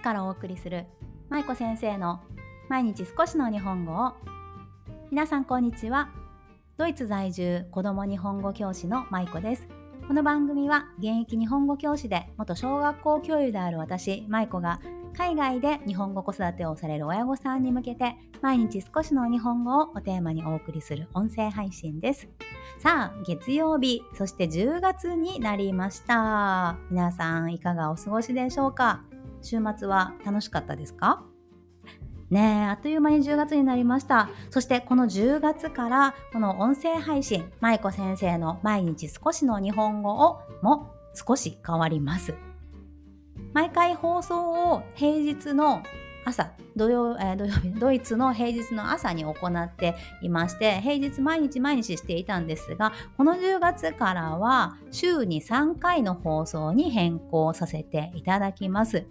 からお送りする舞子先生の毎日少しの日本語を。皆さんこんにちは。ドイツ在住子供日本語教師の舞子です。この番組は現役日本語教師で元小学校教諭である私舞子が海外で日本語子育てをされる親御さんに向けて毎日少しの日本語をおテーマにお送りする音声配信です。さあ月曜日そして10月になりました。皆さんいかがお過ごしでしょうか？週末は楽しかったですか？ねえ、あっという間に10月になりました。そしてこの10月からこの音声配信、舞子先生の毎日少しの日本語をも少し変わります。毎回放送を平日の朝土曜,、えー、土曜日ドイツの平日の朝に行っていまして平日毎日毎日していたんですがこの10月からは週に3回の放送に変更させていただきます。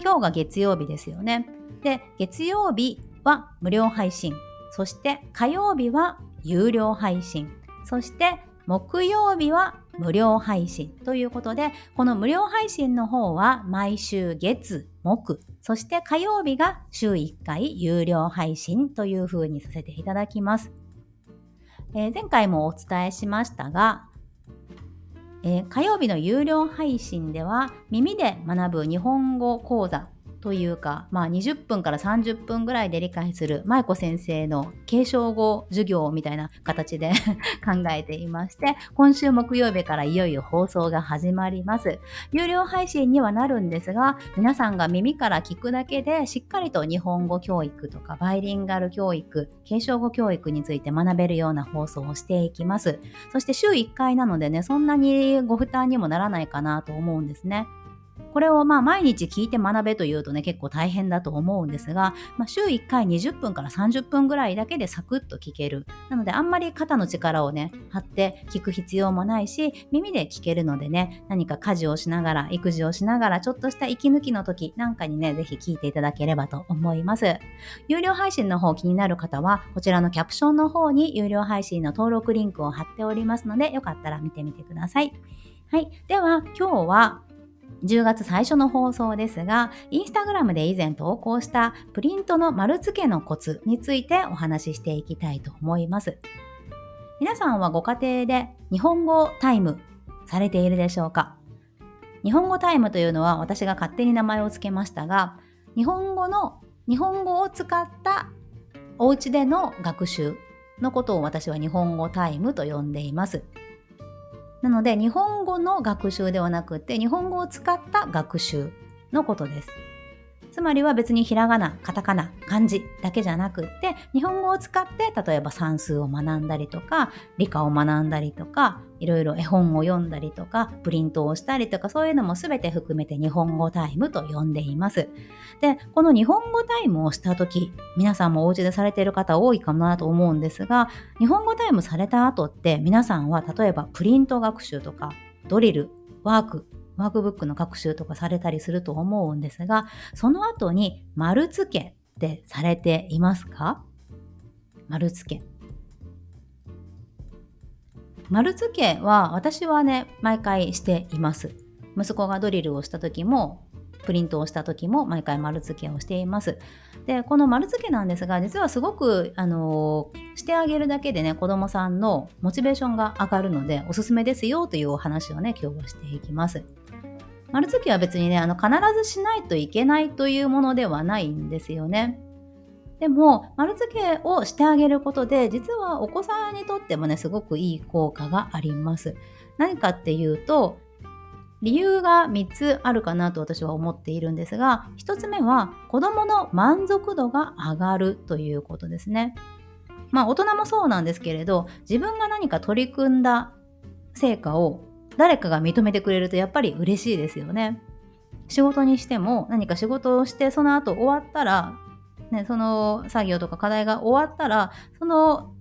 今日が月曜日ですよね。で、月曜日は無料配信。そして火曜日は有料配信。そして木曜日は無料配信ということで、この無料配信の方は毎週月、木、そして火曜日が週1回有料配信という風にさせていただきます。えー、前回もお伝えしましたが、えー、火曜日の有料配信では耳で学ぶ日本語講座というか、まあ、20分から30分ぐらいで理解する舞子先生の継承語授業みたいな形で 考えていまして今週木曜日からいよいよ放送が始まります。有料配信にはなるんですが皆さんが耳から聞くだけでしっかりと日本語教育とかバイリンガル教育継承語教育について学べるような放送をしていきます。そして週1回なのでねそんなにご負担にもならないかなと思うんですね。これをまあ毎日聞いて学べというとね結構大変だと思うんですが、まあ、週1回20分から30分ぐらいだけでサクッと聞ける。なのであんまり肩の力をね張って聞く必要もないし耳で聞けるのでね何か家事をしながら育児をしながらちょっとした息抜きの時なんかにねぜひ聞いていただければと思います。有料配信の方気になる方はこちらのキャプションの方に有料配信の登録リンクを貼っておりますのでよかったら見てみてください。はい。では今日は10月最初の放送ですが、インスタグラムで以前投稿したプリントの丸付けのコツについてお話ししていきたいと思います。皆さんはご家庭で日本語タイムされているでしょうか？日本語タイムというのは私が勝手に名前を付けましたが、日本語の、日本語を使ったお家での学習のことを私は日本語タイムと呼んでいます。なので日本語の学習ではなくて日本語を使った学習のことです。つまりは別にひらがな、カタカナ、漢字だけじゃなくって、日本語を使って例えば算数を学んだりとか、理科を学んだりとか、いろいろ絵本を読んだりとか、プリントをしたりとか、そういうのも全て含めて日本語タイムと呼んでいます。で、この日本語タイムをした時、皆さんもお家でされている方多いかなと思うんですが、日本語タイムされた後って皆さんは例えばプリント学習とか、ドリル、ワーク、ワークブックの学習とかされたりすると思うんですが、その後に丸付けってされていますか？丸付け。丸付けは私はね、毎回しています。息子がドリルをした時も、プリントをした時も毎回丸付けをしています。で、この丸付けなんですが、実はすごく、あのー、してあげるだけでね、子供さんのモチベーションが上がるので、おすすめですよというお話をね、今日はしていきます。丸付けは別にね、あの、必ずしないといけないというものではないんですよね。でも、丸付けをしてあげることで、実はお子さんにとってもね、すごくいい効果があります。何かっていうと、理由が3つあるかなと私は思っているんですが、1つ目は子供の満足度が上がるということですね。まあ大人もそうなんですけれど、自分が何か取り組んだ成果を誰かが認めてくれるとやっぱり嬉しいですよね。仕事にしても何か仕事をしてその後終わったら、ね、その作業とか課題が終わったらその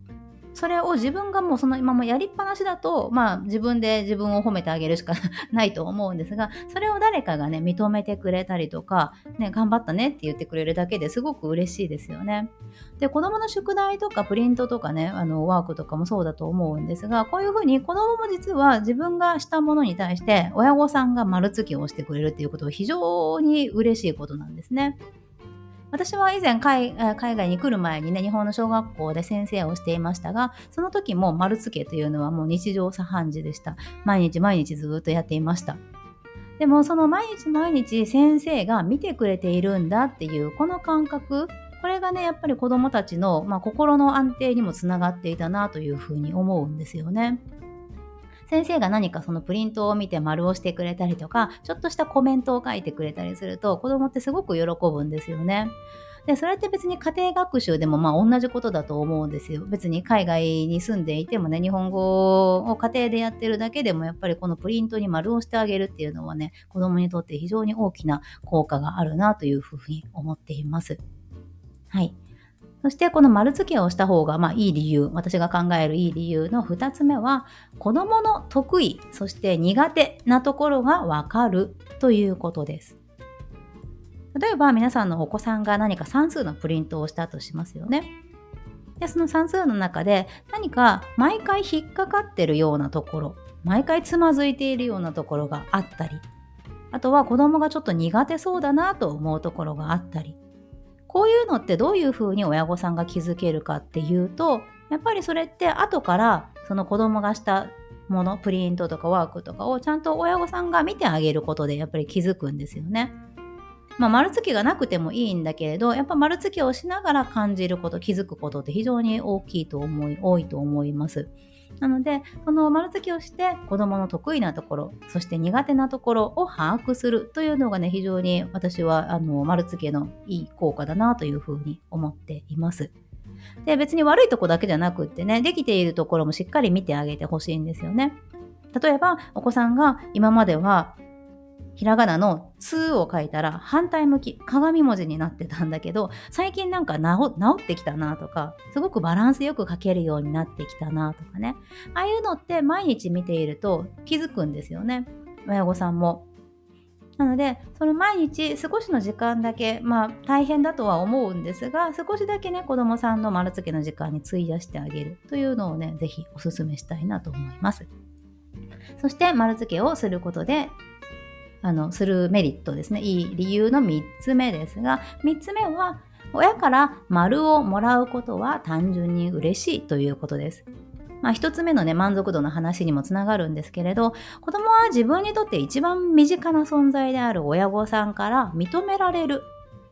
それを自分がもうその今もやりっぱなしだと、まあ自分で自分を褒めてあげるしか ないと思うんですが、それを誰かがね、認めてくれたりとか、ね、頑張ったねって言ってくれるだけですごく嬉しいですよね。で、子供の宿題とかプリントとかね、あの、ワークとかもそうだと思うんですが、こういうふうに子供も実は自分がしたものに対して親御さんが丸付けをしてくれるっていうことは非常に嬉しいことなんですね。私は以前海外に来る前にね、日本の小学校で先生をしていましたが、その時も丸付けというのはもう日常茶飯事でした。毎日毎日ずっとやっていました。でもその毎日毎日先生が見てくれているんだっていうこの感覚、これがね、やっぱり子供たちの、まあ、心の安定にもつながっていたなというふうに思うんですよね。先生が何かそのプリントを見て丸をしてくれたりとか、ちょっとしたコメントを書いてくれたりすると、子供ってすごく喜ぶんですよね。で、それって別に家庭学習でもまあ同じことだと思うんですよ。別に海外に住んでいてもね、日本語を家庭でやってるだけでもやっぱりこのプリントに丸をしてあげるっていうのはね、子供にとって非常に大きな効果があるなというふうに思っています。はい。そしてこの丸付けをした方がまあいい理由、私が考えるいい理由の2つ目は、子供の得意、そして苦手なところがわかるということです。例えば皆さんのお子さんが何か算数のプリントをしたとしますよね。で、その算数の中で何か毎回引っかかってるようなところ、毎回つまずいているようなところがあったり、あとは子供がちょっと苦手そうだなと思うところがあったり、こういうのってどういうふうに親御さんが気づけるかっていうとやっぱりそれって後からその子供がしたものプリントとかワークとかをちゃんと親御さんが見てあげることでやっぱり気づくんですよね。まあ、丸付けがなくてもいいんだけれどやっぱ丸付けをしながら感じること気づくことって非常に大きいと思い多いと思います。なので、この丸付けをして子供の得意なところ、そして苦手なところを把握するというのがね、非常に私はあの丸付けのいい効果だなというふうに思っています。で、別に悪いとこだけじゃなくってね、できているところもしっかり見てあげてほしいんですよね。例えば、お子さんが今まではひらがなの「つ」を書いたら反対向き鏡文字になってたんだけど最近なんか治ってきたなとかすごくバランスよく書けるようになってきたなとかねああいうのって毎日見ていると気づくんですよね親御さんも。なので、その毎日少しの時間だけ、まあ大変だとは思うんですが、少しだけね、子供さんの丸付けの時間に費やしてあげるというのをね、ぜひお勧めしたいなと思います。そして丸付けをすることであのするメリットですねいい理由の3つ目ですが3つ目は親から丸をもらうことは単純に嬉しいということです。まあ、1つ目のね満足度の話にもつながるんですけれど子供は自分にとって一番身近な存在である親御さんから認められる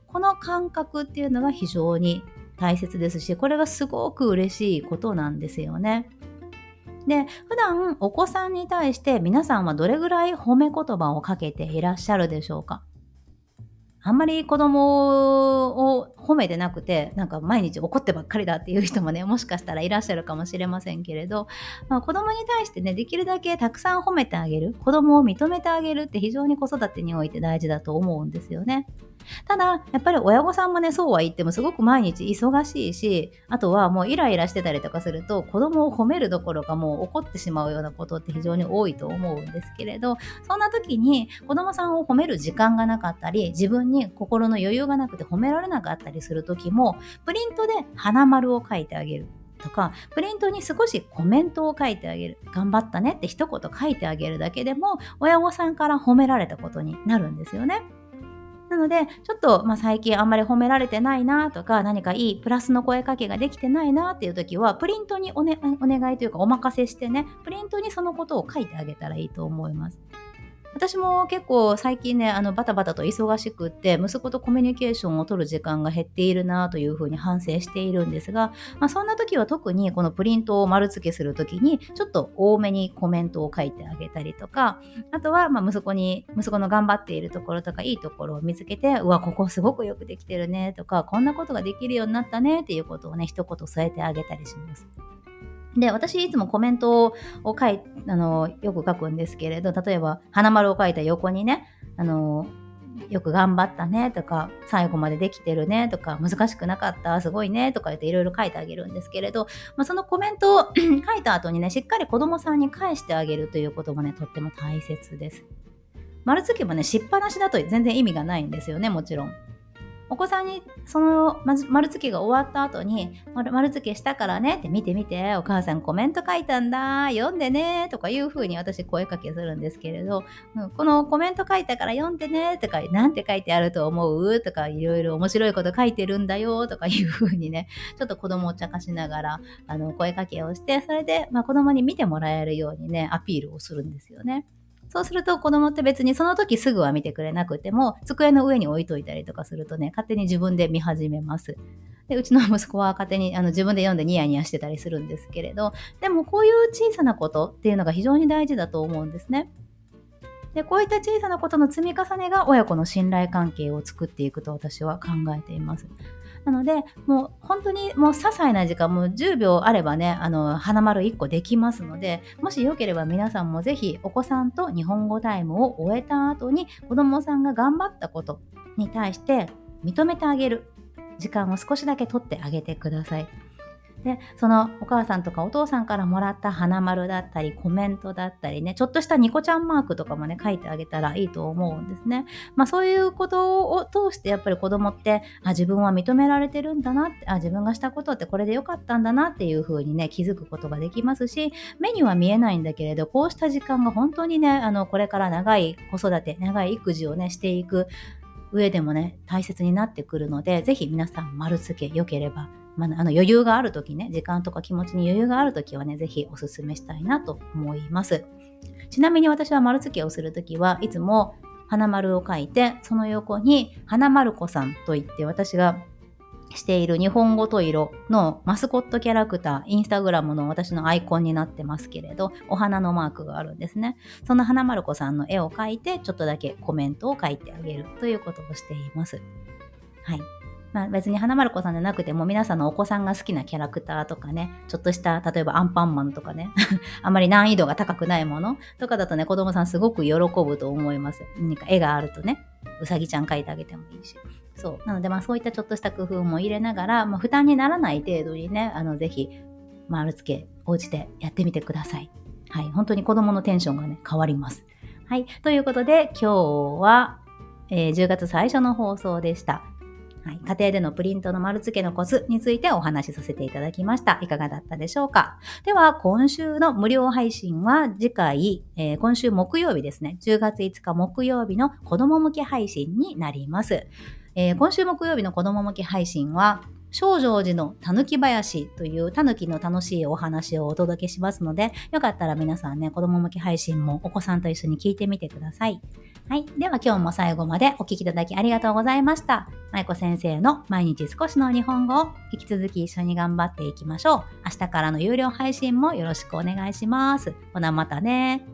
この感覚っていうのが非常に大切ですしこれがすごく嬉しいことなんですよね。で、普段お子さんに対して皆さんはどれぐらい褒め言葉をかけていらっしゃるでしょうか？あんまり子供を褒めてなくて、なんか毎日怒ってばっかりだっていう人もね、もしかしたらいらっしゃるかもしれませんけれど、まあ、子供に対してね、できるだけたくさん褒めてあげる、子供を認めてあげるって非常に子育てにおいて大事だと思うんですよね。ただ、やっぱり親御さんもね、そうは言ってもすごく毎日忙しいし、あとはもうイライラしてたりとかすると、子供を褒めるどころかもう怒ってしまうようなことって非常に多いと思うんですけれど、そんな時に子供さんを褒める時間がなかったり、自分にに心の余裕がなくて褒められなかったりする時も、プリントで花丸を書いてあげる。とか、プリントに少しコメントを書いてあげる。頑張ったねって一言書いてあげるだけでも、親御さんから褒められたことになるんですよね。なので、ちょっと、まあ、最近あんまり褒められてないなとか、何かいいプラスの声かけができてないなっていう時は、プリントにお,、ね、お願いというかお任せしてね、プリントにそのことを書いてあげたらいいと思います。私も結構最近ね、あのバタバタと忙しくって、息子とコミュニケーションを取る時間が減っているなというふうに反省しているんですが、まあ、そんな時は特にこのプリントを丸付けする時に、ちょっと多めにコメントを書いてあげたりとか、あとはま息子に、息子の頑張っているところとか、いいところを見つけて、うわ、ここすごくよくできてるねとか、こんなことができるようになったねっていうことをね、一言添えてあげたりします。で、私いつもコメントを書い、あの、よく書くんですけれど、例えば、花丸を書いた横にね、あの、よく頑張ったねとか、最後までできてるねとか、難しくなかった、すごいねとか言っていろいろ書いてあげるんですけれど、まあ、そのコメントを 書いた後にね、しっかり子供さんに返してあげるということもね、とっても大切です。丸付けもね、しっぱなしだと全然意味がないんですよね、もちろん。お子さんにその丸付けが終わった後に丸付けしたからねって見てみてお母さんコメント書いたんだ読んでねとかいう風に私声かけするんですけれど、うん、このコメント書いたから読んでねとか何て書いてあると思う？とかいろいろ面白いこと書いてるんだよとかいう風にねちょっと子供を茶化しながらあの声かけをしてそれで、まあ、子供に見てもらえるようにねアピールをするんですよね。そうすると子供って別にその時すぐは見てくれなくても、机の上に置いといたりとかするとね、勝手に自分で見始めます。でうちの息子は勝手にあの自分で読んでニヤニヤしてたりするんですけれど、でもこういう小さなことっていうのが非常に大事だと思うんですね。でこういった小さなことの積み重ねが親子の信頼関係を作っていくと私は考えています。なので、もう本当にもう些細な時間、もう10秒あればね、あの、花丸1個できますので、もしよければ皆さんもぜひお子さんと日本語タイムを終えた後に子供さんが頑張ったことに対して認めてあげる時間を少しだけ取ってあげてください。でそのお母さんとかお父さんからもらった花丸だったりコメントだったりねちょっとしたニコちゃんマークとかもね書いてあげたらいいと思うんですね。まあそういうことを通してやっぱり子供ってあ自分は認められてるんだなってあ自分がしたことってこれでよかったんだなっていうふうにね気づくことができますし目には見えないんだけれどこうした時間が本当にねあのこれから長い子育て長い育児をねしていく上でもね大切になってくるのでぜひ皆さん丸付け良ければまあ、あの余裕がある時ね、時間とか気持ちに余裕がある時はね、ぜひおすすめしたいなと思います。ちなみに私は丸付けをするときはいつも花丸を書いて、その横に花丸子さんといって私がしている日本語と色のマスコットキャラクター、インスタグラムの私のアイコンになってますけれど、お花のマークがあるんですね。その花丸子さんの絵を描いて、ちょっとだけコメントを書いてあげるということをしています。はい。まあ、別に花丸子さんじゃなくても皆さんのお子さんが好きなキャラクターとかね、ちょっとした例えばアンパンマンとかね、あまり難易度が高くないものとかだとね、子供さんすごく喜ぶと思います。何か絵があるとね、うさぎちゃん描いてあげてもいいし。そう。なのでまあそういったちょっとした工夫も入れながら、まあ、負担にならない程度にね、あのぜひ丸付け、お家でやってみてください。はい。本当に子供のテンションがね、変わります。はい。ということで今日は、えー、10月最初の放送でした。はい、家庭でのプリントの丸付けのコツについてお話しさせていただきました。いかがだったでしょうか？では、今週の無料配信は次回、えー、今週木曜日ですね、10月5日木曜日の子供向け配信になります。えー、今週木曜日の子供向け配信は、少女寺のたぬき林というたぬきの楽しいお話をお届けしますので、よかったら皆さんね、子供向け配信もお子さんと一緒に聞いてみてください。はい。では今日も最後までお聞きいただきありがとうございました。舞子先生の毎日少しの日本語を引き続き一緒に頑張っていきましょう。明日からの有料配信もよろしくお願いします。ほなまたね。